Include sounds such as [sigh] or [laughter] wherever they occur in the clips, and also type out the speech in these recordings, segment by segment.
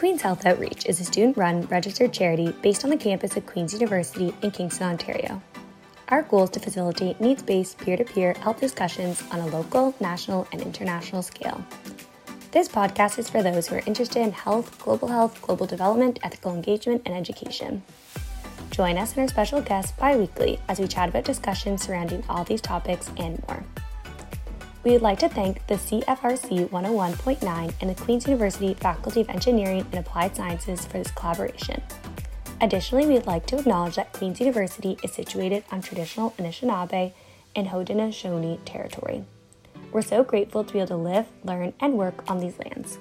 Queen's Health Outreach is a student run registered charity based on the campus of Queen's University in Kingston, Ontario. Our goal is to facilitate needs based peer to peer health discussions on a local, national, and international scale. This podcast is for those who are interested in health, global health, global development, ethical engagement, and education. Join us and our special guests bi weekly as we chat about discussions surrounding all these topics and more. We would like to thank the CFRC 101.9 and the Queen's University Faculty of Engineering and Applied Sciences for this collaboration. Additionally, we would like to acknowledge that Queen's University is situated on traditional Anishinaabe and Haudenosaunee territory. We're so grateful to be able to live, learn, and work on these lands.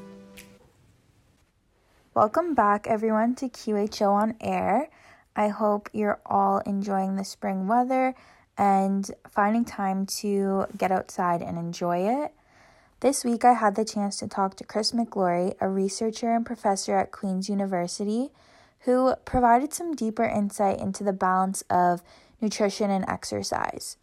Welcome back, everyone, to QHO on Air. I hope you're all enjoying the spring weather and finding time to get outside and enjoy it. This week, I had the chance to talk to Chris McGlory, a researcher and professor at Queen's University, who provided some deeper insight into the balance of nutrition and exercise.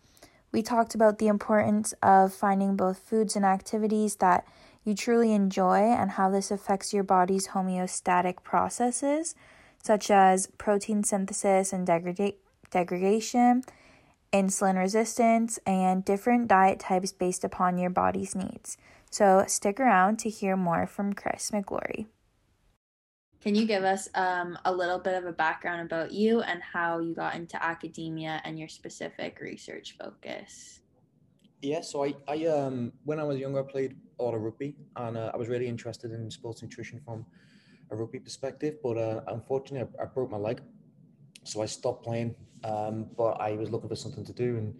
We talked about the importance of finding both foods and activities that you truly enjoy and how this affects your body's homeostatic processes, such as protein synthesis and degrada- degradation, insulin resistance, and different diet types based upon your body's needs. So, stick around to hear more from Chris McGlory. Can you give us um, a little bit of a background about you and how you got into academia and your specific research focus? Yeah, so I, I um, when I was younger, I played a lot of rugby, and uh, I was really interested in sports nutrition from a rugby perspective. But uh, unfortunately, I, I, broke my leg, so I stopped playing. Um, but I was looking for something to do, and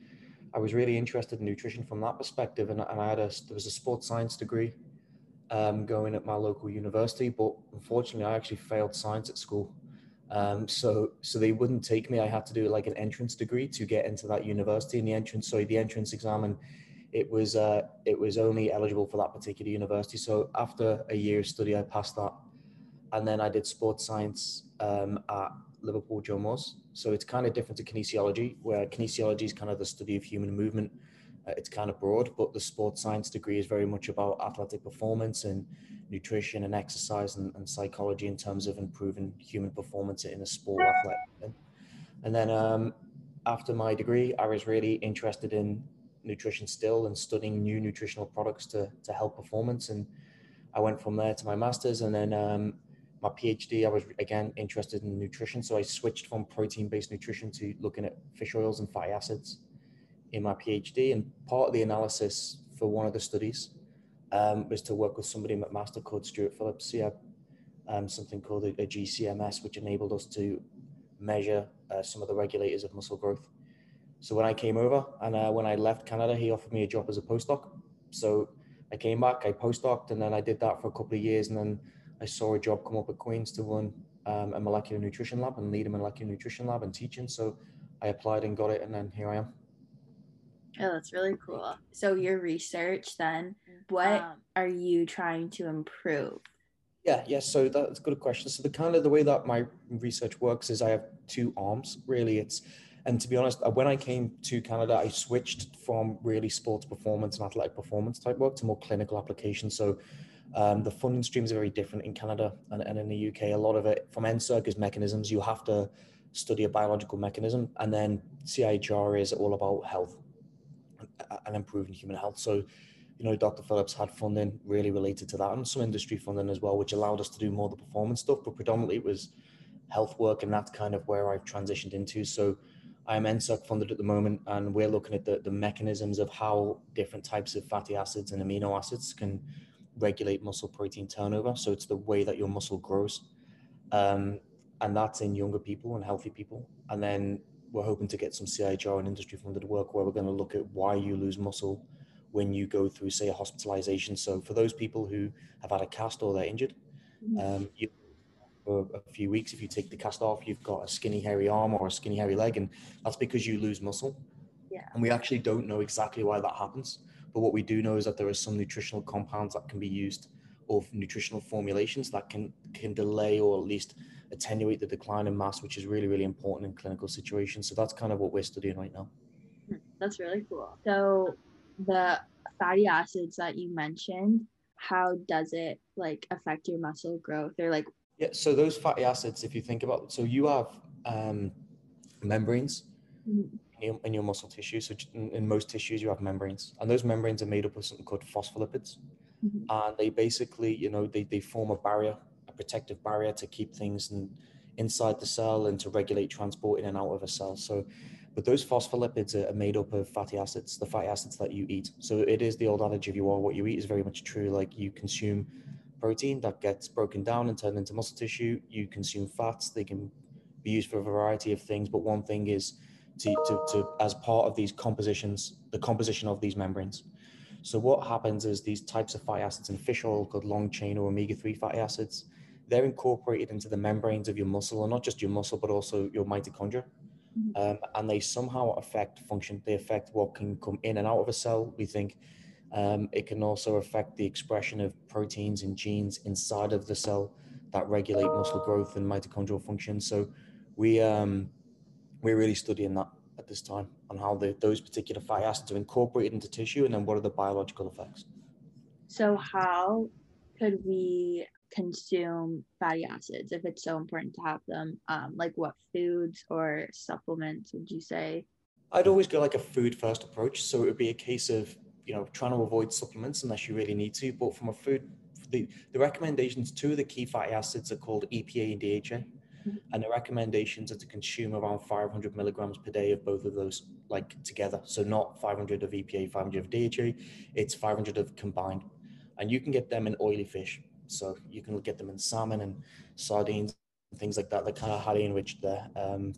I was really interested in nutrition from that perspective. And, and I had a there was a sports science degree um, going at my local university, but unfortunately, I actually failed science at school. Um, so, so they wouldn't take me. I had to do like an entrance degree to get into that university. And the entrance, sorry, the entrance exam, and it was uh, it was only eligible for that particular university. So after a year's study, I passed that, and then I did sports science um, at Liverpool John Moores. So it's kind of different to kinesiology, where kinesiology is kind of the study of human movement uh, it's kind of broad, but the sports science degree is very much about athletic performance and nutrition and exercise and, and psychology in terms of improving human performance in a sport athlete. And then um, after my degree, I was really interested in nutrition still and studying new nutritional products to, to help performance. And I went from there to my master's and then um, my PhD, I was again interested in nutrition. So I switched from protein based nutrition to looking at fish oils and fatty acids in my PhD, and part of the analysis for one of the studies um, was to work with somebody at McMaster called Stuart Phillips. He had um, something called a, a, GCMS, which enabled us to measure uh, some of the regulators of muscle growth. So when I came over and uh, when I left Canada, he offered me a job as a postdoc. So I came back, I postdoced, and then I did that for a couple of years, and then I saw a job come up at Queen's to run um, a molecular nutrition lab and lead a molecular nutrition lab and teaching. So I applied and got it, and then here I am. Oh, that's really cool. So your research then, what um, are you trying to improve? Yeah, yeah. So that's a good question. So the kind of the way that my research works is I have two arms. Really, it's and to be honest, uh, when I came to Canada, I switched from really sports performance and athletic performance type work to more clinical application. So um, the funding streams are very different in Canada and, and in the UK. A lot of it from NSERC is mechanisms. You have to study a biological mechanism, and then CIHR is all about health and improving human health. So, you know, Dr. Phillips had funding really related to that and some industry funding as well, which allowed us to do more the performance stuff, but predominantly it was health work and that's kind of where I've transitioned into. So I'm NSERC funded at the moment and we're looking at the, the mechanisms of how different types of fatty acids and amino acids can regulate muscle protein turnover. So it's the way that your muscle grows. Um, and that's in younger people and healthy people. And then we're hoping to get some CIHR and industry funded work where we're going to look at why you lose muscle when you go through, say, a hospitalization. So for those people who have had a cast or they're injured, mm-hmm. um, you, for a few weeks, if you take the cast off, you've got a skinny, hairy arm or a skinny, hairy leg, and that's because you lose muscle. Yeah. And we actually don't know exactly why that happens. But what we do know is that there are some nutritional compounds that can be used or nutritional formulations that can can delay or at least attenuate the decline in mass, which is really, really important in clinical situations. So that's kind of what we're studying right now. That's really cool. So the fatty acids that you mentioned, how does it like affect your muscle growth or like Yeah, so those fatty acids, if you think about, so you have um, membranes. In your, in your muscle tissue. So in, in most tissues, you have membranes, and those membranes are made up of something called phospholipids, Mhm. and they basically, you know, they, they form a barrier, a protective barrier to keep things in, inside the cell and to regulate transport in and out of a cell. So, but those phospholipids are, are made up of fatty acids, the fatty acids that you eat. So it is the old adage: if you are what you eat, is very much true. Like you consume protein that gets broken down and turned into muscle tissue. You consume fats; they can be used for a variety of things. But one thing is to, to, to as part of these compositions, the composition of these membranes. So what happens is these types of fatty acids in fish oil called long chain or omega-3 fatty acids, they're incorporated into the membranes of your muscle, and not just your muscle, but also your mitochondria. Mhm. Um, and they somehow affect function. They affect what can come in and out of a cell. We think um, it can also affect the expression of proteins and genes inside of the cell that regulate muscle growth and mitochondrial function. So we um, we're really studying that at this time on how the, those particular fatty acids are incorporated into tissue and then what are the biological effects. So, how could we consume fatty acids if it's so important to have them? Um, like, what foods or supplements would you say? I'd always go like a food first approach. So it would be a case of, you know, trying to avoid supplements unless you really need to. But from a food, the, the recommendations, two of the key fatty acids are called EPA and DHA. And the recommendations are to consume around 500 milligrams per day of both of those, like together. So not 500 of EPA, 500 of DHA, it's 500 of combined. And you can get them in oily fish. So you can get them in salmon and sardines and things like that. They're kind of highly enriched there. Um,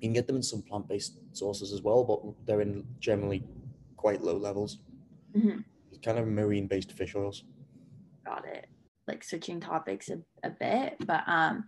you can get them in some plant-based sources as well, but they're in generally quite low levels. Mhm. It's kind of marine-based fish oils. Got it. Like switching topics a, a bit, but um,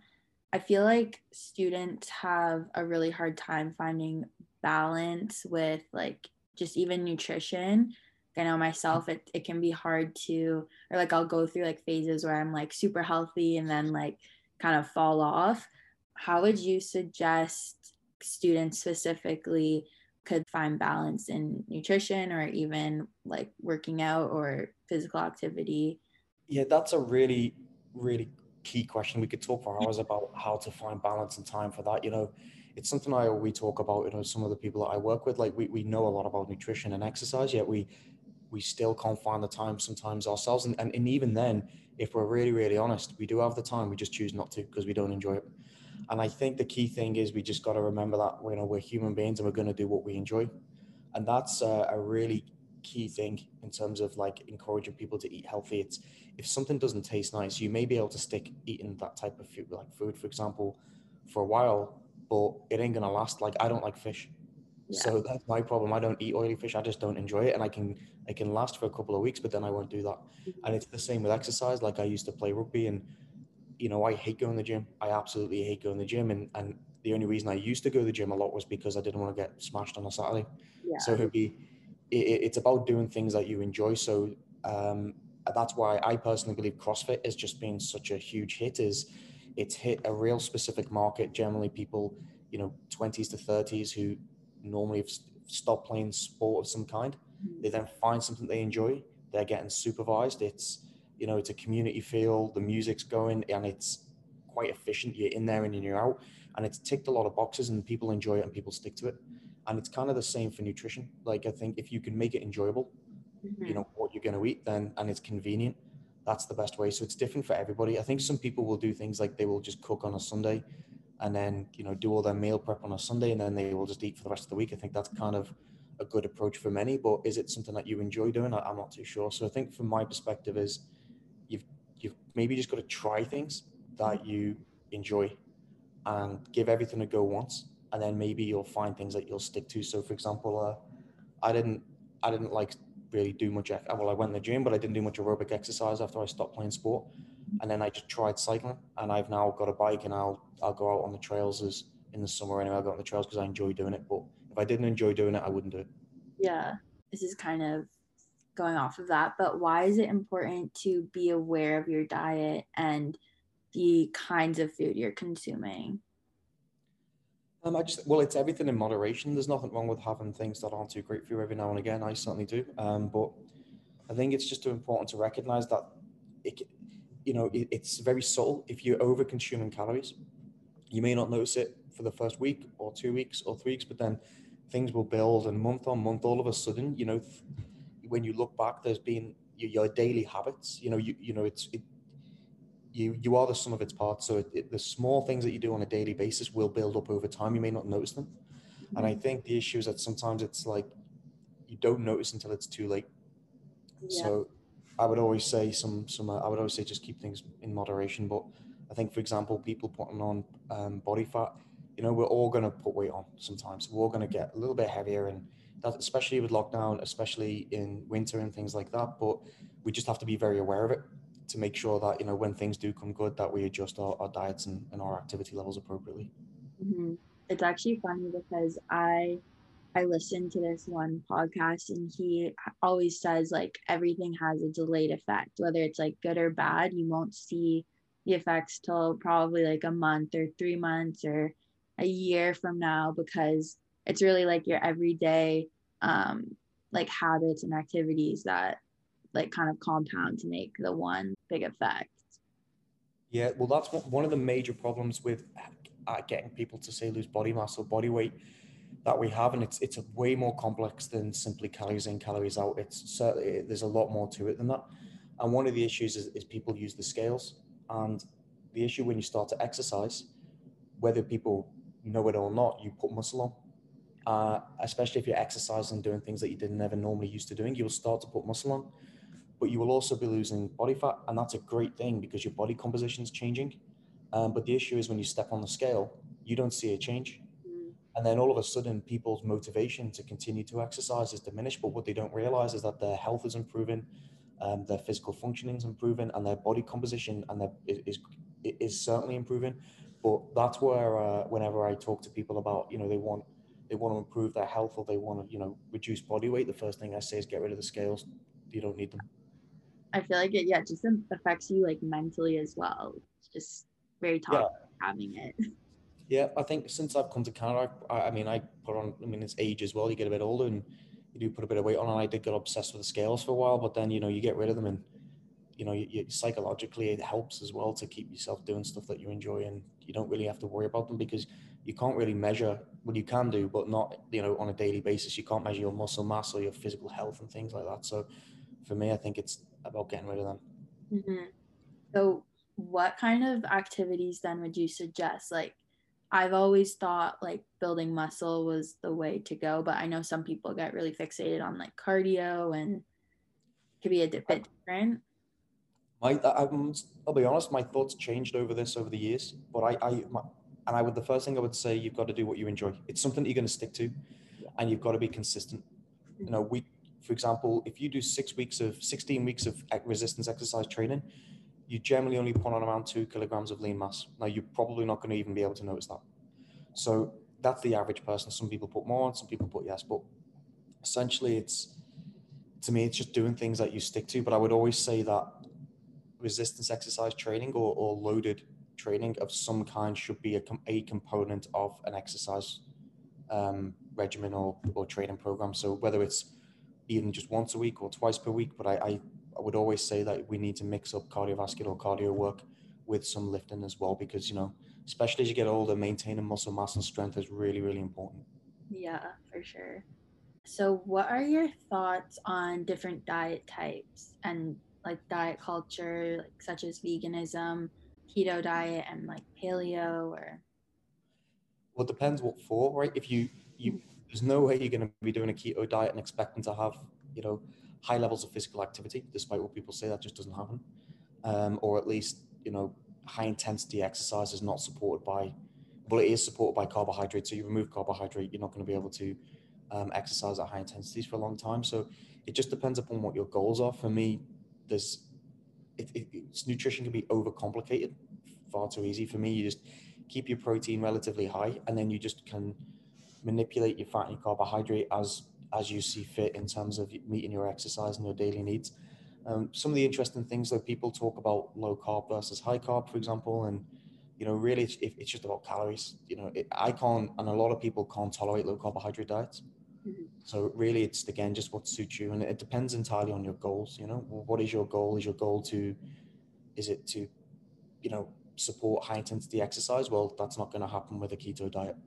I feel like students have a really hard time finding balance with like just even nutrition. I know myself, it, it can be hard to, or like I'll go through like phases where I'm like super healthy and then like kind of fall off. How would you suggest students specifically could find balance in nutrition or even like working out or physical activity? Yeah, that's a really, really key question. We could talk for hours about how to find balance and time for that. You know, it's something I we talk about. You know, some of the people that I work with, like we, we know a lot about nutrition and exercise, yet we we still can't find the time sometimes ourselves. And, and, and even then, if we're really, really honest, we do have the time. We just choose not to because we don't enjoy it. And I think the key thing is we just got to remember that you know we're human beings and we're going to do what we enjoy, and that's a, a really key thing in terms of like encouraging people to eat healthy. It's if something doesn't taste nice, you may be able to stick eating that type of food, like food, for example, for a while, but it ain't gonna last. Like I don't like fish, Yeah. so that's my problem. I don't eat oily fish. I just don't enjoy it, and I can I can last for a couple of weeks, but then I won't do that. And it's the same with exercise. Like I used to play rugby, and you know I hate going to the gym. I absolutely hate going to the gym, and and the only reason I used to go to the gym a lot was because I didn't want to get smashed on a Saturday. Yeah. So it'd be it- it's about doing things that you enjoy. So um, that's why I personally believe CrossFit has just been such a huge hit. Is it's hit a real specific market. Generally, people you know twenties to thirties who normally have stopped playing sport of some kind. Mhm. They then find something they enjoy. They're getting supervised. It's you know it's a community feel. The music's going and it's quite efficient. You're in there and you're out, and it's ticked a lot of boxes and people enjoy it and people stick to it. And it's kind of the same for nutrition. Like I think if you can make it enjoyable, Mhm. you know what you're going to eat then and it's convenient. That's the best way. So it's different for everybody. I think some people will do things like they will just cook on a sunday and then you know do all their meal prep on a sunday and then they will just eat for the rest of the week. I think that's kind of a good approach for many but is it something that you enjoy doing? I, i'm not too sure. So i think from my perspective is you've you've maybe just got to try things that you enjoy and give everything a go once and then maybe you'll find things that you'll stick to. So for example uh, i didn't i didn't like really do much. Well, I went to the gym, but I didn't do much aerobic exercise after I stopped playing sport. And then I just tried cycling, and I've now got a bike, and I'll I'll go out on the trails as in the summer anyway. I'll go on the trails because I enjoy doing it. But if I didn't enjoy doing it, I wouldn't do it. Yeah. This is kind of going off of that, but why is it important to be aware of your diet and the kinds of food you're consuming? Um, I just well, it's everything in moderation. There's nothing wrong with having things that aren't too great for you every now and again. I certainly do. Um, but I think it's just important to recognize that it, you know, it, it's very subtle. If you're over consuming calories, you may not notice it for the first week or two weeks or three weeks, but then things will build and month on month, all of a sudden, you know, when you look back, there's been your, your daily habits, you know, you, you know, it's, it, you, you are the sum of its parts. So it, it, the small things that you do on a daily basis will build up over time. You may not notice them. Mm-hmm. And I mm-hmm. think the issue is that sometimes it's like, you don't notice until it's too late. Yeah. So I would always say some, some, uh, I would always say just keep things in moderation. But I think, for example, people putting on um, body fat, you know, we're all going to put weight on sometimes. We're all going to get a little bit heavier, and that, especially with lockdown, especially in winter and things like that. But we just have to be very aware of it to make sure that you know when things do come good, that we adjust our, our diets and, and our activity levels appropriately. Mm-hmm. It's actually funny because I I listened to this one podcast and he always says like everything has a delayed effect, whether it's like good or bad. You won't see the effects till probably like a month or three months or a year from now because it's really like your everyday um like habits and activities that like kind of compound to make the one big effect yeah well that's one of the major problems with uh, getting people to say lose body mass or body weight that we have and it's it's a way more complex than simply calories in calories out it's certainly there's a lot more to it than that and one of the issues is, is people use the scales and the issue when you start to exercise whether people know it or not, you put muscle on. Uh, especially if you're exercising, doing things that you didn't ever normally used to doing, you'll start to put muscle on. But you will also be losing body fat, and that's a great thing because your body composition is changing. Um, but the issue is when you step on the scale, you don't see a change. Mm. And then all of a sudden, people's motivation to continue to exercise is diminished. But what they don't realize is that their health is improving, um, their physical functioning is improving, and their body composition and their, is, is, is certainly improving. But that's where uh, whenever I talk to people about, you know, they want they want to improve their health or they want to, you know, reduce body weight, the first thing I say is get rid of the scales. You don't need them. I feel like it, yeah, it just affects you like mentally as well. It's just very tough yeah. having it. Yeah, I think since I've come to Canada, I, I, mean, I put on, I mean, it's age as well. You get a bit older and you do put a bit of weight on. And I did get obsessed with the scales for a while, but then, you know, you get rid of them and, you know, you, you, psychologically it helps as well to keep yourself doing stuff that you enjoy and you don't really have to worry about them because you can't really measure what you can do, but not you know on a daily basis. You can't measure your muscle mass or your physical health and things like that. So for me, I think it's about getting rid of them. Mm-hmm. So what kind of activities then would you suggest? Like I've always thought like building muscle was the way to go, but I know some people get really fixated on like cardio and it could be a bit different. My, I, I'll be honest, my thoughts changed over this over the years. But I, I my, and I would the first thing I would say, you've got to do what you enjoy. It's something that you're going to stick to, and you've got to be consistent. You know, we, for example, if you do six weeks of, 16 weeks of resistance exercise training, you generally only put on around two kilograms of lean mass. Now, you're probably not going to even be able to notice that. So that's the average person. Some people put more on, some people put yes, but essentially, it's to me, it's just doing things that you stick to. But I would always say that resistance exercise training or, or loaded training of some kind should be a, a component of an exercise um, regimen or, or training program. So whether it's even just once a week or twice per week, but I, I, I would always say that we need to mix up cardiovascular cardio work with some lifting as well, because, you know, especially as you get older, maintaining muscle mass and strength is really, really important. Yeah, for sure. So, what are your thoughts on different diet types and like diet culture, like such as veganism, keto diet, and like paleo, or? Well, it depends what for, right? If you you mm-hmm. There's no way you're going to be doing a keto diet and expecting to have you know high levels of physical activity, despite what people say that just doesn't happen, um, or at least you know high intensity exercise is not supported by well, it is supported by carbohydrates. So you remove carbohydrate, you're not going to be able to um, exercise at high intensities for a long time. So it just depends upon what your goals are. For me, there's it, it, it's nutrition can be overcomplicated far too easy for me. You just keep your protein relatively high, and then you just can manipulate your fat and your carbohydrate as as you see fit in terms of meeting your exercise and your daily needs. Um, some of the interesting things that people talk about low carb versus high carb, for example, and you know, really, it's, it's just about calories. You know, it, I can't, and a lot of people can't tolerate low carbohydrate diets. Mm-hmm. So really, it's again just what suits you, and it depends entirely on your goals. You know, what is your goal? Is your goal to is it to, you know, support high intensity exercise? Well, that's not going to happen with a keto diet.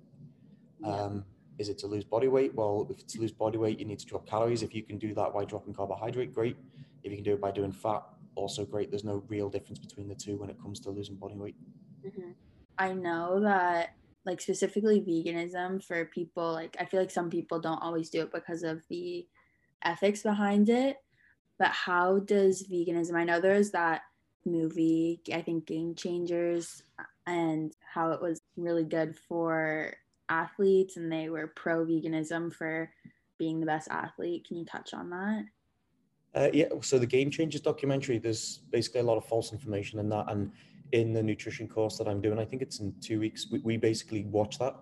Um, is it to lose body weight? Well, if it's to lose body weight, you need to drop calories. If you can do that by dropping carbohydrate, great. If you can do it by doing fat, also great. There's no real difference between the two when it comes to losing body weight. Mm-hmm. I know that, like, specifically veganism for people, like, I feel like some people don't always do it because of the ethics behind it. But how does veganism, I know there's that movie, I think Game Changers, and how it was really good for athletes and they were pro veganism for being the best athlete. Can you touch on that? Uh, yeah, so the Game Changers documentary, there's basically a lot of false information in that. And in the nutrition course that I'm doing, I think it's in two weeks, we, we basically watch that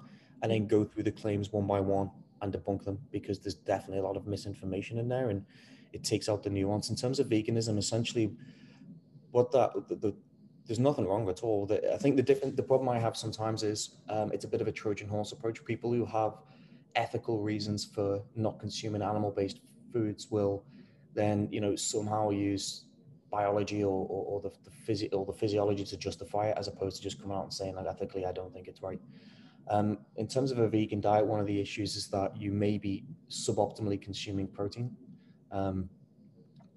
and then go through the claims one by one and debunk them because there's definitely a lot of misinformation in there and it takes out the nuance. In terms of veganism, essentially, what that, the, the there's nothing wrong at all. The, I think the different the problem I have sometimes is um, it's a bit of a Trojan horse approach. People who have ethical reasons for not consuming animal-based foods will then you know somehow use biology or, or, or the, the physio or the physiology to justify it as opposed to just coming out and saying like ethically I don't think it's right. Um, in terms of a vegan diet, one of the issues is that you may be suboptimally consuming protein. Um,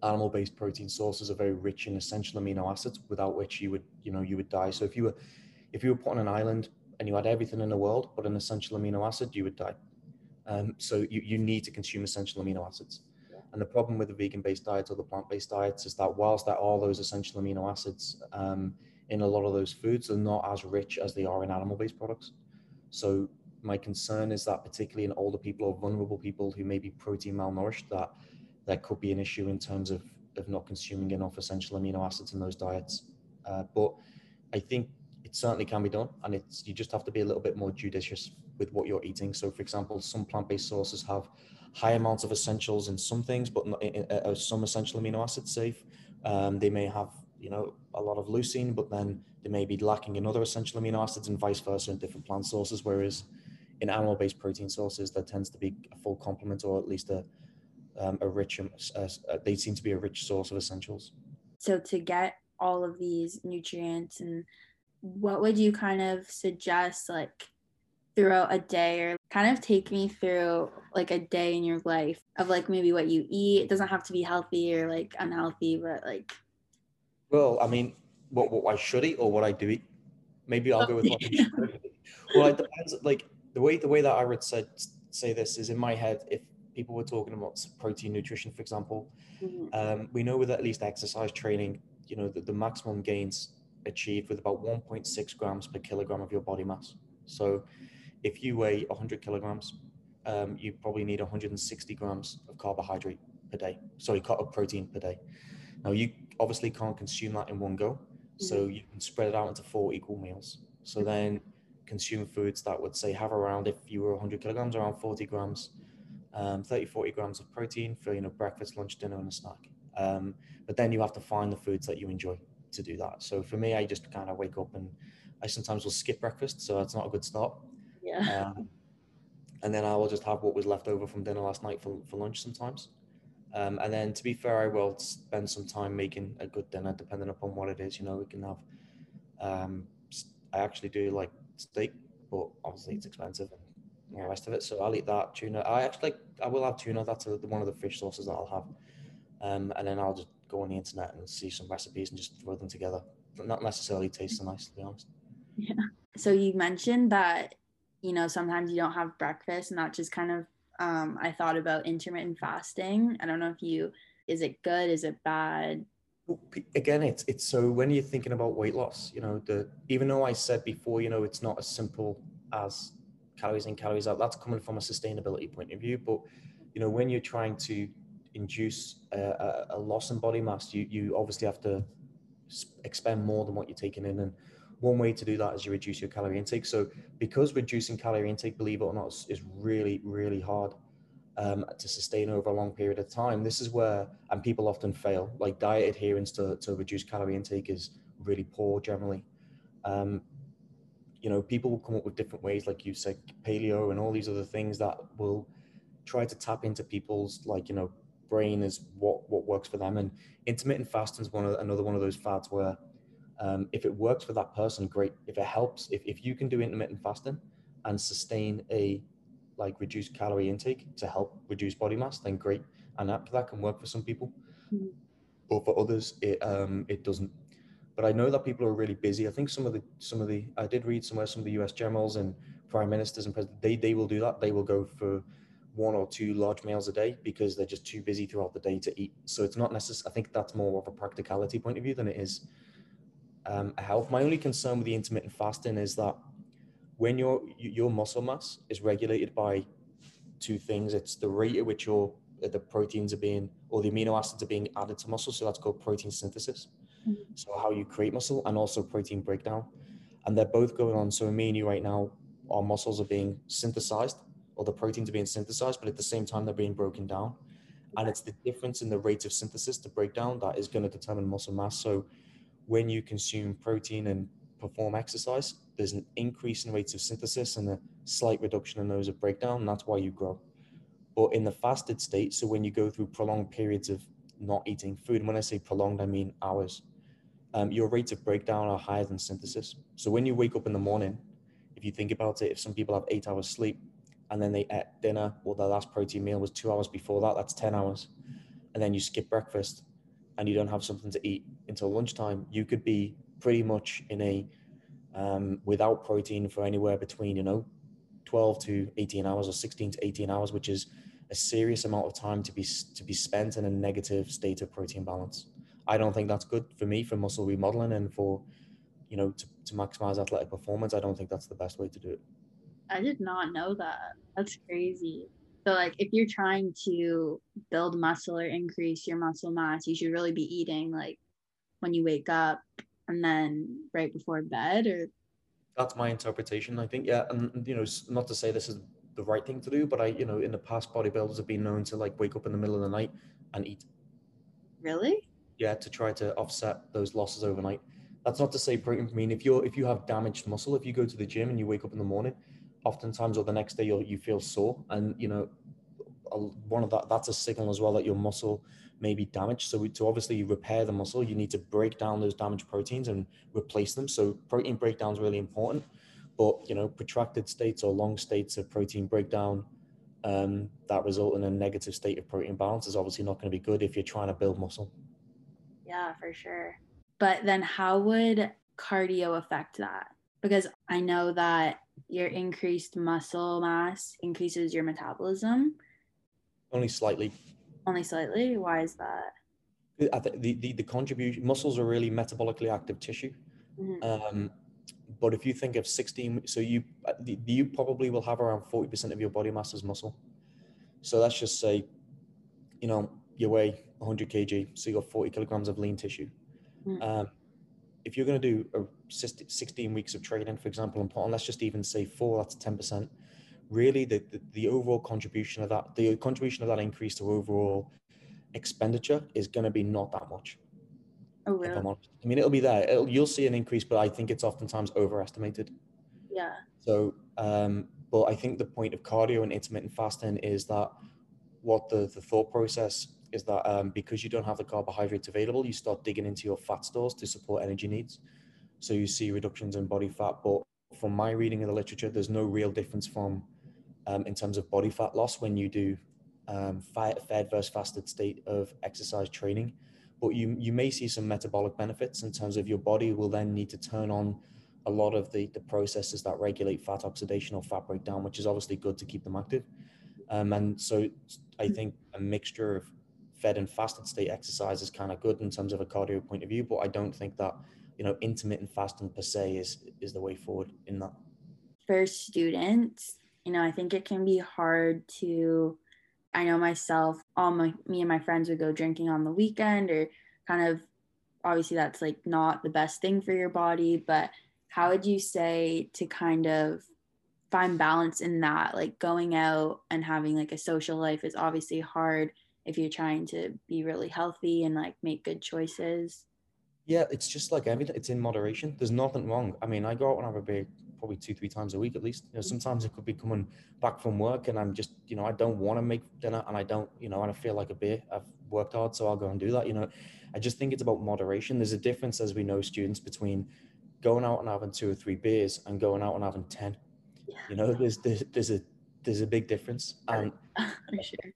animal-based protein sources are very rich in essential amino acids, without which you would, you know, you would die. So if you were, if you were put on an island and you had everything in the world but an essential amino acid, you would die. Um, so you, you need to consume essential amino acids. And the problem with the vegan-based diets or the plant-based diets is that whilst there are those essential amino acids um, in a lot of those foods, they're not as rich as they are in animal-based products. So my concern is that particularly in older people or vulnerable people who may be protein malnourished, that that could be an issue in terms of, of not consuming enough essential amino acids in those diets. Uh, but I think it certainly can be done, and it's you just have to be a little bit more judicious with what you're eating. So, for example, some plant-based sources have high amounts of essentials in some things, but in, uh, some essential amino acids safe. Um, they may have you know a lot of leucine, but then they may be lacking in other essential amino acids, and vice versa in different plant sources. Whereas in animal-based protein sources, there tends to be a full complement, or at least a um, a rich, uh, uh, they seem to be a rich source of essentials. So to get all of these nutrients and what would you kind of suggest like throughout a day or kind of take me through like a day in your life of like maybe what you eat? It doesn't have to be healthy or like unhealthy but like well i mean what, what i should eat or what i do eat? Maybe i'll go with what well it depends like the way the way that i would say say this is in my head if people were talking about protein nutrition, for example. Mm-hmm. Um, we know with at least exercise training, you know, the, the maximum gains achieved with about 1.6 grams per kilogram of your body mass. So if you weigh 100 kilograms, um, you probably need 160 grams of carbohydrate per day. Sorry, cut of protein per day. Now you obviously can't consume that in one go, mm-hmm. so you can spread it out into four equal meals. So mm-hmm. then consume foods that would say have around, if you were 100 kilograms, around 40 grams um, 30, 40 grams of protein for you know breakfast, lunch, dinner, and a snack. Um, but then you have to find the foods that you enjoy to do that. So for me, I just kind of wake up and I sometimes will skip breakfast, so that's not a good start. Yeah. Um, and then I will just have what was left over from dinner last night for, for lunch sometimes. Um, and then to be fair, I will spend some time making a good dinner, depending upon what it is. You know, we can have. Um, I actually do like steak, but obviously it's expensive and the rest of it. So I'll eat that tuna. I actually I will have tuna. That's a, one of the fish sauces that I'll have. Um, and then I'll just go on the internet and see some recipes and just throw them together. Not necessarily taste so nice, to be honest. Yeah. So you mentioned that you know sometimes you don't have breakfast, and that just kind of um, I thought about intermittent fasting. I don't know if you is it good? Is it bad? Again, it's it's so when you're thinking about weight loss, you know, the even though I said before, you know, it's not as simple as calories in, calories out. That's coming from a sustainability point of view. But you know, when you're trying to induce a, a, loss in body mass, you you obviously have to expend more than what you're taking in. And one way to do that is you reduce your calorie intake. So because reducing calorie intake, believe it or not, is, is really really hard. Um, to sustain over a long period of time. This is where, and people often fail, like diet adherence to, to reduce calorie intake is really poor generally. Um, you know, people will come up with different ways, like you said, paleo and all these other things that will try to tap into people's like, you know, brain is what what works for them. And intermittent fasting is one of another one of those fads where Um, if it works for that person, great. If it helps, if, if you can do intermittent fasting and sustain a like reduced calorie intake to help reduce body mass, then great. And that, that can work for some people. Mm-hmm. But for others, it um it doesn't. But I know that people are really busy. I think some of the some of the I did read somewhere some of the US generals and prime ministers and presidents they they will do that. They will go for one or two large meals a day because they're just too busy throughout the day to eat. So it's not necessary. I think that's more of a practicality point of view than it is um, a health. My only concern with the intermittent fasting is that when your your muscle mass is regulated by two things, it's the rate at which your the proteins are being or the amino acids are being added to muscle. So that's called protein synthesis. Mm-hmm. So how you create muscle and also protein breakdown, and they're both going on. So me and you right now, our muscles are being synthesized or the proteins are being synthesized, but at the same time they're being broken down. And it's the difference in the rate of synthesis to breakdown that is going to determine muscle mass. So when you consume protein and perform exercise, there's an increase in rates of synthesis and a slight reduction in those of breakdown. And that's why you grow. But in the fasted state, so when you go through prolonged periods of not eating food, and when I say prolonged, I mean hours, um, your rates of breakdown are higher than synthesis. So when you wake up in the morning, if you think about it, if some people have eight hours sleep, and then they ate dinner or their last protein meal was two hours before that, that's 10 hours. And then you skip breakfast and you don't have something to eat until lunchtime, you could be pretty much in a um, without protein for anywhere between, you know, 12 to 18 hours or 16 to 18 hours, which is a serious amount of time to be to be spent in a negative state of protein balance. I don't think that's good for me for muscle remodeling and for, you know, to, to maximize athletic performance. I don't think that's the best way to do it. I did not know that. That's crazy. So like if you're trying to build muscle or increase your muscle mass, you should really be eating like when you wake up and then right before bed or that's my interpretation. I think yeah, and you know, not to say this is the right thing to do, but I, you know, in the past bodybuilders have been known to like wake up in the middle of the night and eat. Really? Yeah, to try to offset those losses overnight. That's not to say protein. I mean, if you're if you have damaged muscle, if you go to the gym and you wake up in the morning oftentimes or the next day you you feel sore and you know one of that that's a signal as well that your muscle may be damaged so to obviously repair the muscle you need to break down those damaged proteins and replace them so protein breakdown is really important but you know protracted states or long states of protein breakdown um, that result in a negative state of protein balance is obviously not going to be good if you're trying to build muscle yeah for sure but then how would cardio affect that because i know that your increased muscle mass increases your metabolism? Only slightly. Only slightly? Why is that? The, the, the contribution, muscles are really metabolically active tissue. Mm-hmm. Um, but if you think of 16, so you, you probably will have around 40% of your body mass as muscle. So let's just say, you know, you weigh 100 kg, so you got 40 kilograms of lean tissue. Mm-hmm. Um, if you're going to do a 16 weeks of training, for example, on, let's just even say four, that's 10%. Really, the, the, the overall contribution of that, the contribution of that increase to overall expenditure is going to be not that much. Oh, really? I mean, it'll be there. It'll, you'll see an increase, but I think it's oftentimes overestimated. Yeah. So, um, but I think the point of cardio and intermittent fasting is that what the, the thought process is that um, because you don't have the carbohydrates available, you start digging into your fat stores to support energy needs. So you see reductions in body fat. But from my reading of the literature, there's no real difference from um, in terms of body fat loss when you do um, fed versus fasted state of exercise training. But you you may see some metabolic benefits in terms of your body will then need to turn on a lot of the, the processes that regulate fat oxidation or fat breakdown, which is obviously good to keep them active. Um, and so I think a mixture of fed and fasted state exercise is kind of good in terms of a cardio point of view, but I don't think that you know intermittent fasting per se is is the way forward in that. For students, you know, I think it can be hard to. I know myself, all my me and my friends would go drinking on the weekend, or kind of obviously that's like not the best thing for your body, but how would you say to kind of find balance in that like going out and having like a social life is obviously hard if you're trying to be really healthy and like make good choices yeah it's just like everything it's in moderation there's nothing wrong i mean i go out and have a beer probably two, three times a week at least. You know, mm-hmm. sometimes it could be coming back from work and I'm just, you know, I don't want to make dinner and I don't, you know, and I feel like a beer. I've worked hard, so I'll go and do that. You know, I just think it's about moderation. There's a difference, as we know, students, between going out and having two or three beers and going out and having 10. Yeah. You know, there's, there's, there's a, there's a big difference. And [laughs] sure.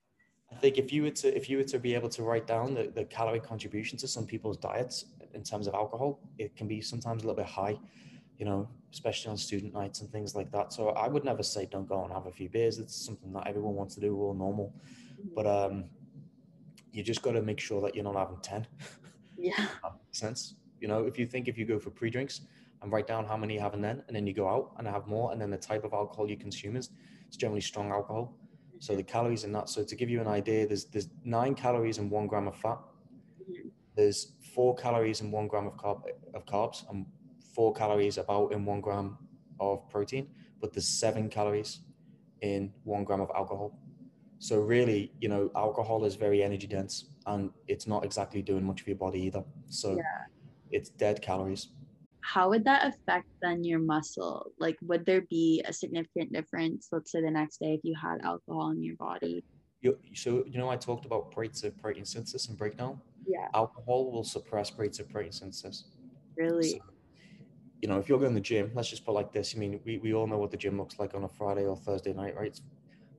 I think if you were to if you were to be able to write down the, the calorie contribution to some people's diets in terms of alcohol, it can be sometimes a little bit high you know, especially on student nights and things like that. So I would never say don't go and have a few beers. It's something that everyone wants to do, all normal. Mm-hmm. But um, you just got to make sure that you're not having 10. Yeah. [laughs] sense. You know, if you think if you go for pre drinks and write down how many you have and then, and then you go out and have more, and then the type of alcohol you consume is, it's generally strong alcohol. So the calories in that. So to give you an idea, there's there's nine calories in one gram of fat. There's four calories in one gram of carb of carbs and four calories about in one gram of protein, but there's seven calories in one gram of alcohol. So really, you know, alcohol is very energy dense and it's not exactly doing much for your body either. So yeah. it's dead calories. How would that affect then your muscle? Like would there be a significant difference, let's say the next day if you had alcohol in your body? You, so you know I talked about rates of protein synthesis and breakdown? Yeah. Alcohol will suppress rates of protein synthesis. Really? So you know, if you're going to the gym, let's just put like this. I mean, we, we all know what the gym looks like on a Friday or Thursday night, right? It's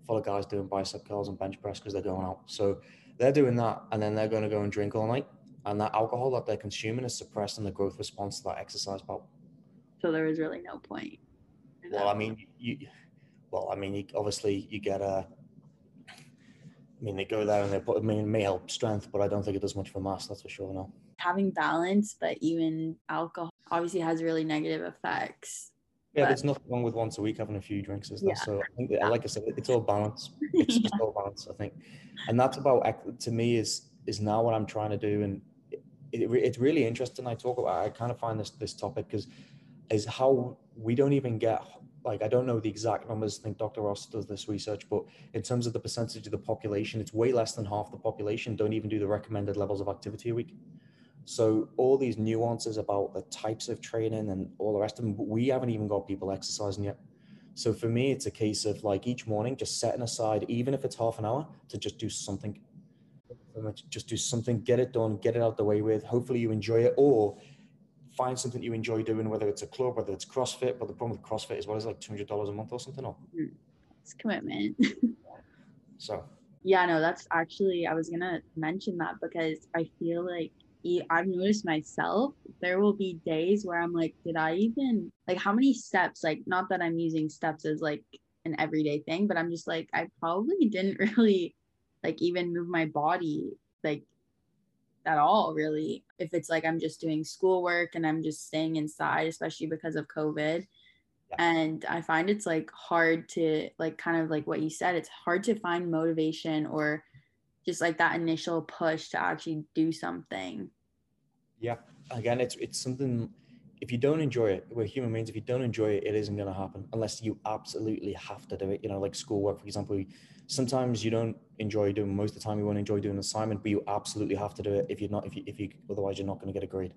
full of guys doing bicep curls and bench press because they're going out. So they're doing that and then they're going to go and drink all night. And that alcohol that they're consuming is suppressing the growth response to that exercise. So there is really no point. Well, I mean, you, well, I mean, you, obviously you get a, I mean, they go there and they put, I mean, it may help strength, but I don't think it does much for mass. That's for sure. No. Having balance, but even alcohol obviously has really negative effects. Yeah, but, there's nothing wrong with once a week having a few drinks, is there? Yeah. So I think, like I said, it's all balance. [laughs] It's yeah. just all balance, I think, and that's about to me is is now what I'm trying to do, and it, it, it's really interesting. I talk about. I kind of find this this topic because is how we don't even get like I don't know the exact numbers. I think Dr. Ross does this research, but in terms of the percentage of the population, it's way less than half the population don't even do the recommended levels of activity a week. So all these nuances about the types of training and all the rest of them, we haven't even got people exercising yet. So for me, it's a case of like each morning, just setting aside, even if it's half an hour, to just do something. Just do something, get it done, get it out the way with. Hopefully you enjoy it, or find something you enjoy doing, whether it's a club, whether it's CrossFit. But the problem with CrossFit is what is it, like two hundred dollars a month or something. Or hmm. it's commitment. [laughs] so yeah, no, that's actually I was gonna mention that because I feel like I've noticed myself, there will be days where I'm like, did I even like how many steps? Like, not that I'm using steps as like an everyday thing, but I'm just like, I probably didn't [laughs] really like even move my body like at all, really. If it's like I'm just doing schoolwork and I'm just staying inside, especially because of COVID. Yeah. And I find it's like hard to like kind of like what you said, it's hard to find motivation or just like that initial push to actually do something. Yeah. Again, it's it's something if you don't enjoy it, we're human beings. If you don't enjoy it, it isn't going to happen unless you absolutely have to do it. You know, like schoolwork, for example. Sometimes you don't enjoy doing. Most of the time, you won't enjoy doing an assignment, but you absolutely have to do it. If you're not, if you, if you, otherwise, you're not going to get a grade.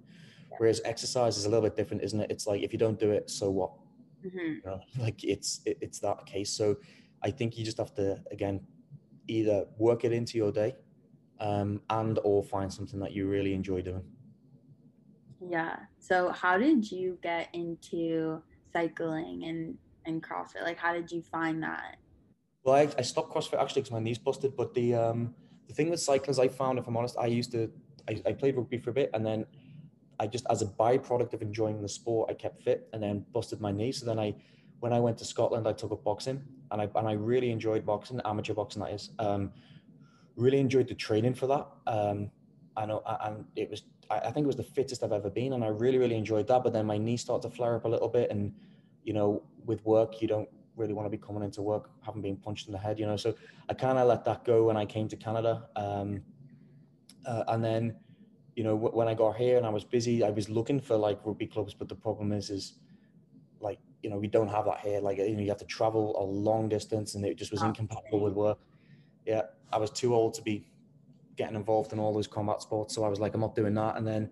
Whereas exercise is a little bit different, isn't it? It's like if you don't do it, so what? Mm-hmm. You know, [laughs] like it's it, it's that case. So I think you just have to again either work it into your day um, and or find something that you really enjoy doing yeah so how did you get into cycling and and crossfit like how did you find that well i, I stopped crossfit actually because my knees busted but the um the thing with cycling is i found if i'm honest i used to I, I played rugby for a bit and then i just as a byproduct of enjoying the sport i kept fit and then busted my knee so then i when i went to scotland i took up boxing and I and I really enjoyed boxing, amateur boxing that is. Um, really enjoyed the training for that. Um, I know, and it was I, think it was the fittest I've ever been, and I really really enjoyed that. But then my knee started to flare up a little bit, and you know, with work, you don't really want to be coming into work having been punched in the head, you know. So I kind of let that go when I came to Canada, um, uh, and then you know when I got here and I was busy, I was looking for like rugby clubs, but the problem is is like you know we don't have that here like you know you have to travel a long distance and it just was incompatible with work yeah i was too old to be getting involved in all those combat sports so i was like i'm not doing that and then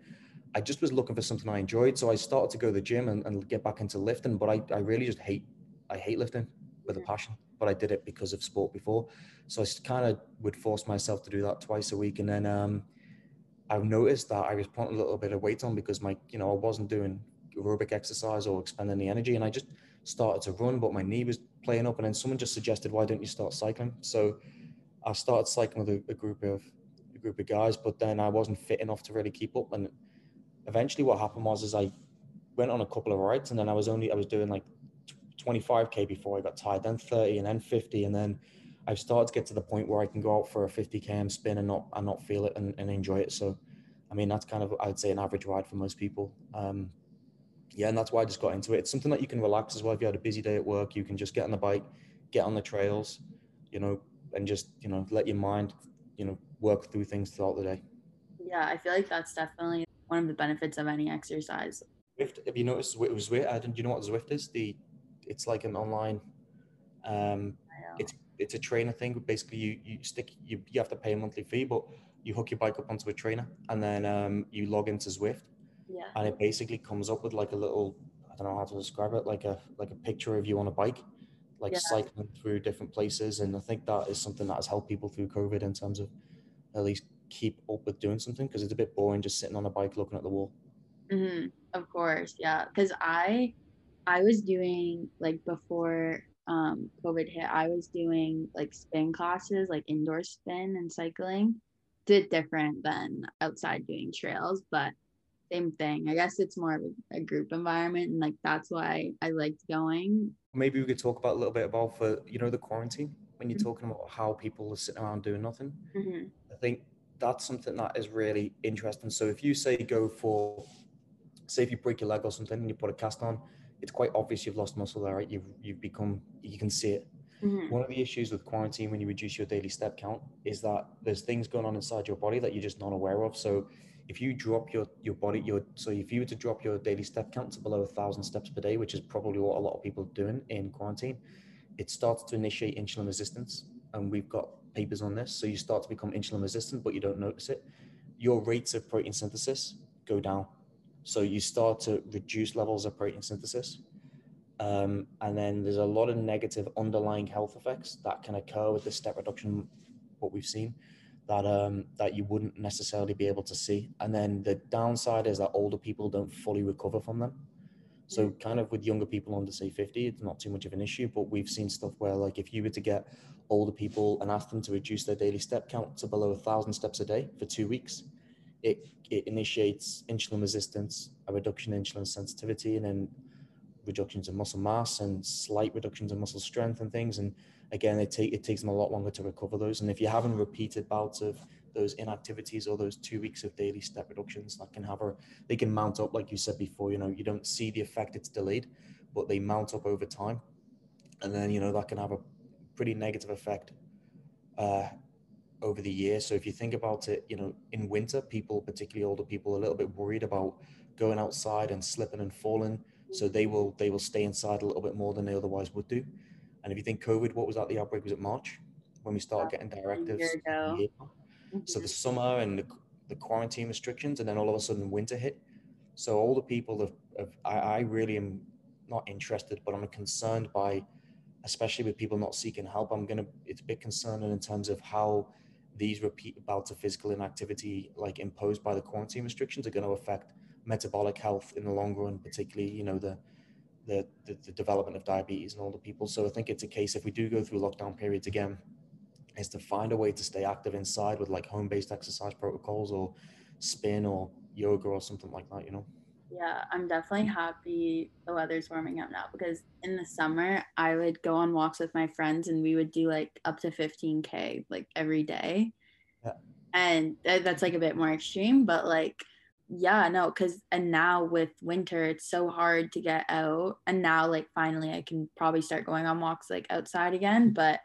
I just was looking for something I enjoyed. So I started to go to the gym and, and get back into lifting, but I, I really just hate, I hate lifting with a passion, but I did it because of sport before. So I kind of would force myself to do that twice a week. And then um, I've noticed that I was putting a little bit of weight on because my, you know, I wasn't doing aerobic exercise or expending the energy. And I just started to run, but my knee was playing up. And then someone just suggested, why don't you start cycling? So I started cycling with a, a group of group of guys, but then I wasn't fit enough to really keep up. And eventually what happened was is I went on a couple of rides and then I was only I was doing like 25k before I got tired, then 30 and then 50 and then I've started to get to the point where I can go out for a 50 km spin and not and not feel it and, and enjoy it. So, I mean, that's kind of I'd say an average ride for most people. Um, yeah, and that's why I just got into it. It's something that you can relax as well. If you had a busy day at work, you can just get on the bike, get on the trails, you know, and just you know let your mind, you know, work through things throughout the day. Yeah, I feel like that's definitely one of the benefits of any exercise. Zwift, have you noticed Zwift? I don't, do you know what Zwift is? The it's like an online um it's it's a trainer thing. Basically, you you stick you you have to pay a monthly fee, but you hook your bike up onto a trainer, and then um, you log into Zwift, Yeah. and it basically comes up with like a little I don't know how to describe it, like a like a picture of you on a bike, like Yeah. cycling through different places, and I think that is something that has helped people through COVID in terms of at least keep up with doing something because it's a bit boring just sitting on a bike looking at the wall. hmm Of course, yeah. Because I, I was doing like before um, COVID hit. I was doing like spin classes, like indoor spin and cycling. Did different than outside doing trails, but same thing. I guess it's more of a group environment, and like that's why I liked going. Maybe we could talk about a little bit about for you know the quarantine when you're talking about how people are sitting around doing nothing. hmm I think that's something that is really interesting. So if you say go for, say if you break your leg or something and you put a cast on, it's quite obvious you've lost muscle there, right? You've you've become you can see it. hmm One of the issues with quarantine when you reduce your daily step count is that there's things going on inside your body that you're just not aware of. So if you drop your your body your so if you were to drop your daily step count to below a thousand steps per day, which is probably what a lot of people are doing in quarantine, it starts to initiate insulin resistance. And we've got papers on this. So you start to become insulin resistant, but you don't notice it. Your rates of protein synthesis go down. So you start to reduce levels of protein synthesis. Um, and then there's a lot of negative underlying health effects that can occur with the step reduction, what we've seen, that um, that you wouldn't necessarily be able to see. And then the downside is that older people don't fully recover from them. So mm. kind of with younger people under say 50, it's not too much of an issue, but we've seen stuff where like if you were to get older people and ask them to reduce their daily step count to below a thousand steps a day for two weeks, it, it initiates insulin resistance, a reduction in insulin sensitivity, and then reductions in muscle mass and slight reductions in muscle strength and things. And again, it, take, it takes them a lot longer to recover those. And if you're having repeated bouts of those inactivities or those two weeks of daily step reductions, that can have a, they can mount up, like you said before, you know, you don't see the effect, it's delayed, but they mount up over time. And then, you know, that can have a pretty negative effect uh, over the year. So if you think about it, you know, in winter, people, particularly older people, are a little bit worried about going outside and slipping and falling. So they will they will stay inside a little bit more than they otherwise would do. And if you think COVID, what was that? The outbreak was it March when we started getting directives. So the mm-hmm. summer and the, the quarantine restrictions, and then all of a sudden winter hit. So all the people have, have I, I really am not interested, but I'm concerned by, especially with people not seeking help. I'm gonna. It's a bit concerning in terms of how these repeat bouts of physical inactivity, like imposed by the quarantine restrictions, are going to affect metabolic health in the long run, particularly you know the, the the the development of diabetes in older people. So I think it's a case if we do go through lockdown periods again, is to find a way to stay active inside with like home-based exercise protocols or spin or yoga or something like that. You know. Yeah, I'm definitely happy the weather's warming up now because in the summer I would go on walks with my friends and we would do like up to 15k like every day. Yeah. And th- that's like a bit more extreme, but like yeah, no, cuz and now with winter it's so hard to get out and now like finally I can probably start going on walks like outside again, but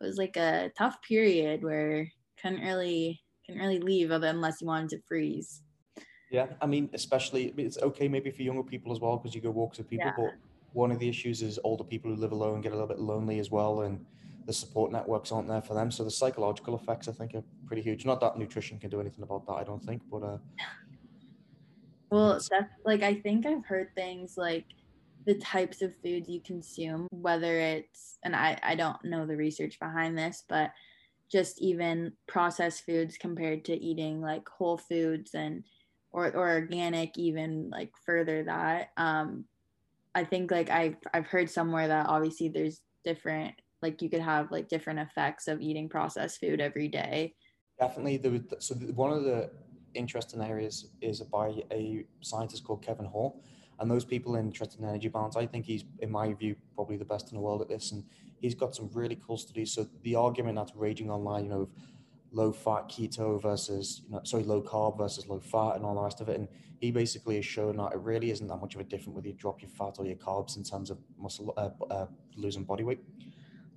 it was like a tough period where couldn't really couldn't really leave other unless you wanted to freeze. Yeah, I mean, especially it's okay maybe for younger people as well because you go walks with people. Yeah. But one of the issues is older people who live alone get a little bit lonely as well, and the support networks aren't there for them. So the psychological effects, I think, are pretty huge. Not that nutrition can do anything about that, I don't think, but uh, Well, that's like I think I've heard things like the types of foods you consume, whether it's and I I don't know the research behind this, but just even processed foods compared to eating like whole foods and or, or organic even like further that um i think like i've i've heard somewhere that obviously there's different like you could have like different effects of eating processed food every day. Definitely was, so one of the interesting areas is by a scientist called kevin hall and those people interested in energy balance i think he's in my view probably the best in the world at this and he's got some really cool studies. So the argument that's raging online, you know, of low fat keto versus, you know, sorry, low carb versus low fat and all the rest of it. And he basically has shown that it really isn't that much of a difference whether you drop your fat or your carbs in terms of muscle uh, uh, losing body weight.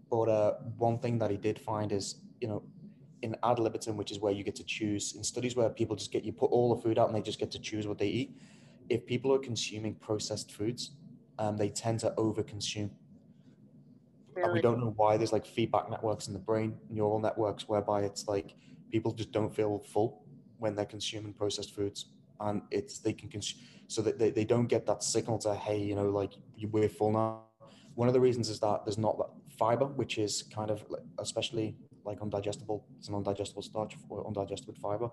But uh, one thing that he did find is, you know, in ad libitum, which is where you get to choose in studies where people just get you put all the food out and they just get to choose what they eat. If people are consuming processed foods, um, they tend to overconsume Really? And we don't know why there's like feedback networks in the brain, neural networks, whereby it's like people just don't feel full when they're consuming processed foods. And it's, they can consume, so that they, they don't get that signal to, hey, you know, like we're full now. One of the reasons is that there's not that fiber, which is kind of especially like undigestible, it's an undigestible starch or undigested fiber,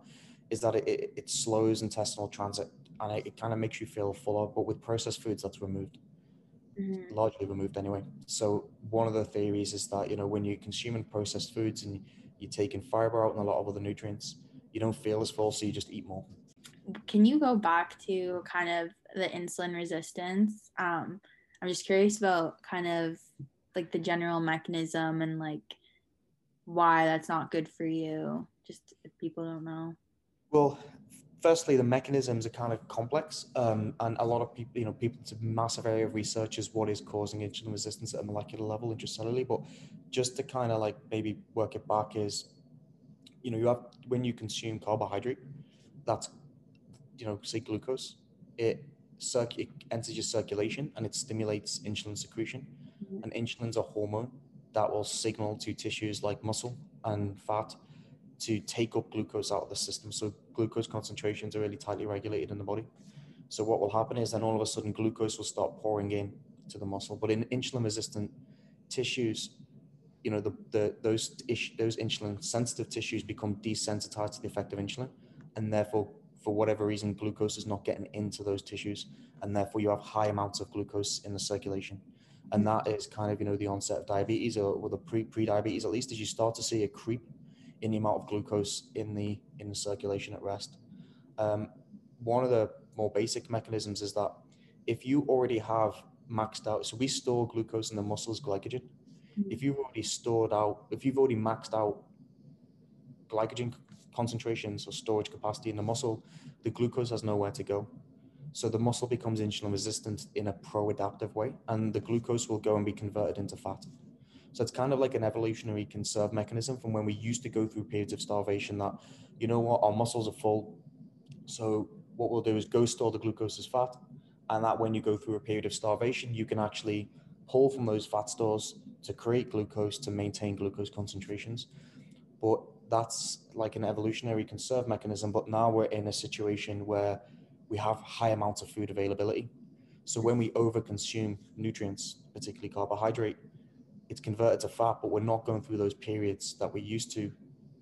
is that it, it, it slows intestinal transit and it, it kind of makes you feel fuller. But with processed foods, that's removed mm-hmm. largely removed anyway. So one of the theories is that you know when you're consuming processed foods and you're taking fiber out and a lot of other nutrients, you don't feel as full, so you just eat more. Can you go back to kind of the insulin resistance? Um, I'm just curious about kind of like the general mechanism and like why that's not good for you. Just if people don't know. Well, firstly, the mechanisms are kind of complex, um, and a lot of people, you know, people, it's a massive area of research is what is causing insulin resistance at a molecular level intracellularly. But just to kind of like maybe work it back is, you know, you have when you consume carbohydrate, that's, you know, say glucose, it, circ- it enters your circulation and it stimulates insulin secretion. Mm-hmm. And insulin's a hormone that will signal to tissues like muscle and fat to take up glucose out of the system. So glucose concentrations are really tightly regulated in the body. So what will happen is then all of a sudden glucose will start pouring in to the muscle. But in insulin resistant tissues, you know, the, the those ish, those insulin sensitive tissues become desensitized to the effect of insulin, and therefore, for whatever reason, glucose is not getting into those tissues, and therefore you have high amounts of glucose in the circulation. And that is kind of you know the onset of diabetes or, or the pre pre diabetes at least as you start to see a creep in the amount of glucose in the in the circulation at rest. Um, one of the more basic mechanisms is that if you already have maxed out, so we store glucose in the muscles glycogen. Mm-hmm. If you've already stored out, if you've already maxed out glycogen concentrations or storage capacity in the muscle, the glucose has nowhere to go. So the muscle becomes insulin resistant in a pro-adaptive way, and the glucose will go and be converted into fat. So it's kind of like an evolutionary conserve mechanism from when we used to go through periods of starvation that, you know what, our muscles are full. So what we'll do is go store the glucose as fat. And that when you go through a period of starvation, you can actually pull from those fat stores to create glucose to maintain glucose concentrations. But that's like an evolutionary conserve mechanism. But now we're in a situation where we have high amounts of food availability. So when we overconsume nutrients, particularly carbohydrate, it's converted to fat, but we're not going through those periods that we used to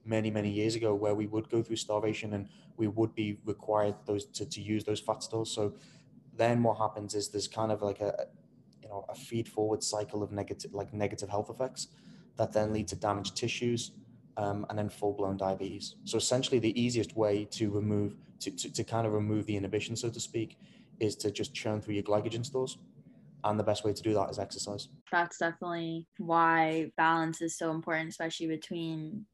many, many years ago where we would go through starvation and we would be required those to, to use those fat stores. So then what happens is there's kind of like a you know a feed forward cycle of negative like negative health effects that then lead to damaged tissues um, and then full blown diabetes. So essentially the easiest way to remove to, to, to kind of remove the inhibition, so to speak, is to just churn through your glycogen stores and the best way to do that is exercise that's definitely why balance is so important especially between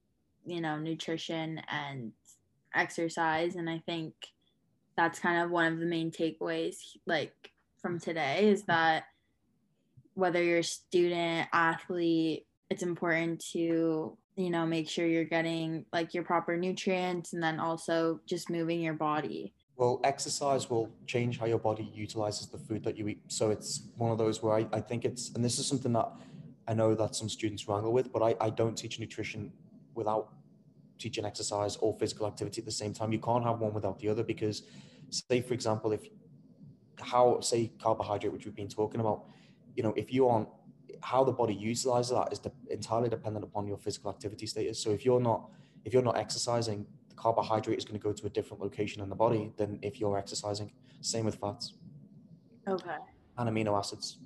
you know nutrition and exercise and i think that's kind of one of the main takeaways like from today is that whether you're a student athlete it's important to you know make sure you're getting like your proper nutrients and then also just moving your body well, exercise will change how your body utilizes the food that you eat. So it's one of those where I, I think it's, and this is something that I know that some students wrangle with, but I, I don't teach nutrition without teaching exercise or physical activity at the same time. You can't have one without the other because say for example, if how say carbohydrate, which we've been talking about, you know, if you aren't how the body utilizes that is de- entirely dependent upon your physical activity status. So if you're not if you're not exercising, the carbohydrate is going to go to a different location in the body than if you're exercising. Same with fats. Okay. And amino acids.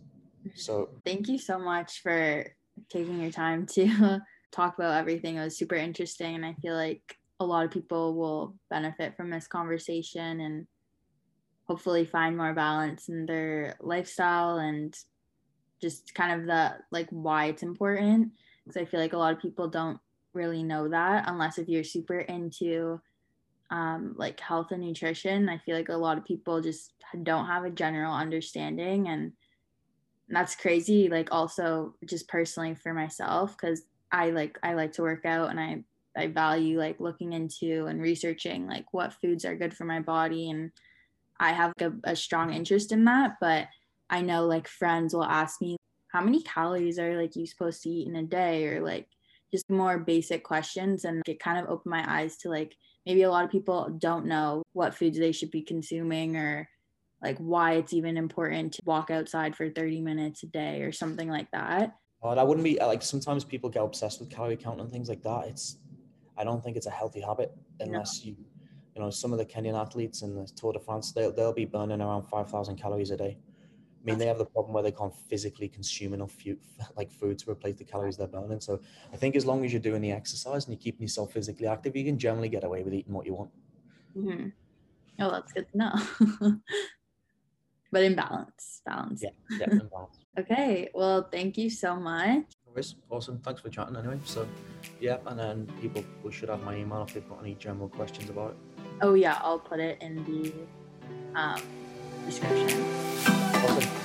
So thank you so much for taking your time to [laughs] talk about everything. It was super interesting and I feel like a lot of people will benefit from this conversation and hopefully find more balance in their lifestyle and just kind of the like why it's important because I feel like a lot of people don't really know that unless if you're super into um, like health and nutrition. I feel like a lot of people just don't have a general understanding and that's crazy like also just personally for myself because I like I like to work out and I I value like looking into and researching like what foods are good for my body and I have a, a strong interest in that but I know like friends will ask me how many calories are like you supposed to eat in a day or like just more basic questions and it kind of opened my eyes to like maybe a lot of people don't know what foods they should be consuming or like why it's even important to walk outside for 30 minutes a day or something like that. Oh, that wouldn't be like sometimes people get obsessed with calorie count and things like that. It's I don't think it's a healthy habit unless no. you you know some of the Kenyan athletes in the Tour de France they'll they'll be burning around five thousand calories a day. I mean, they have the problem where they can't physically consume enough food, like food to replace the calories they're burning. So I think as long as you're doing the exercise and you're keeping yourself physically active, you can generally get away with eating what you want. Mm-hmm. Oh, that's good to know. [laughs] but in balance, balance. Yeah, yeah, in balance. [laughs] okay, well, thank you so much. Always awesome. Thanks for chatting anyway. So, yeah, and then people we should have my email if they've got any general questions about it. Oh yeah, I'll put it in the um, description. Awesome.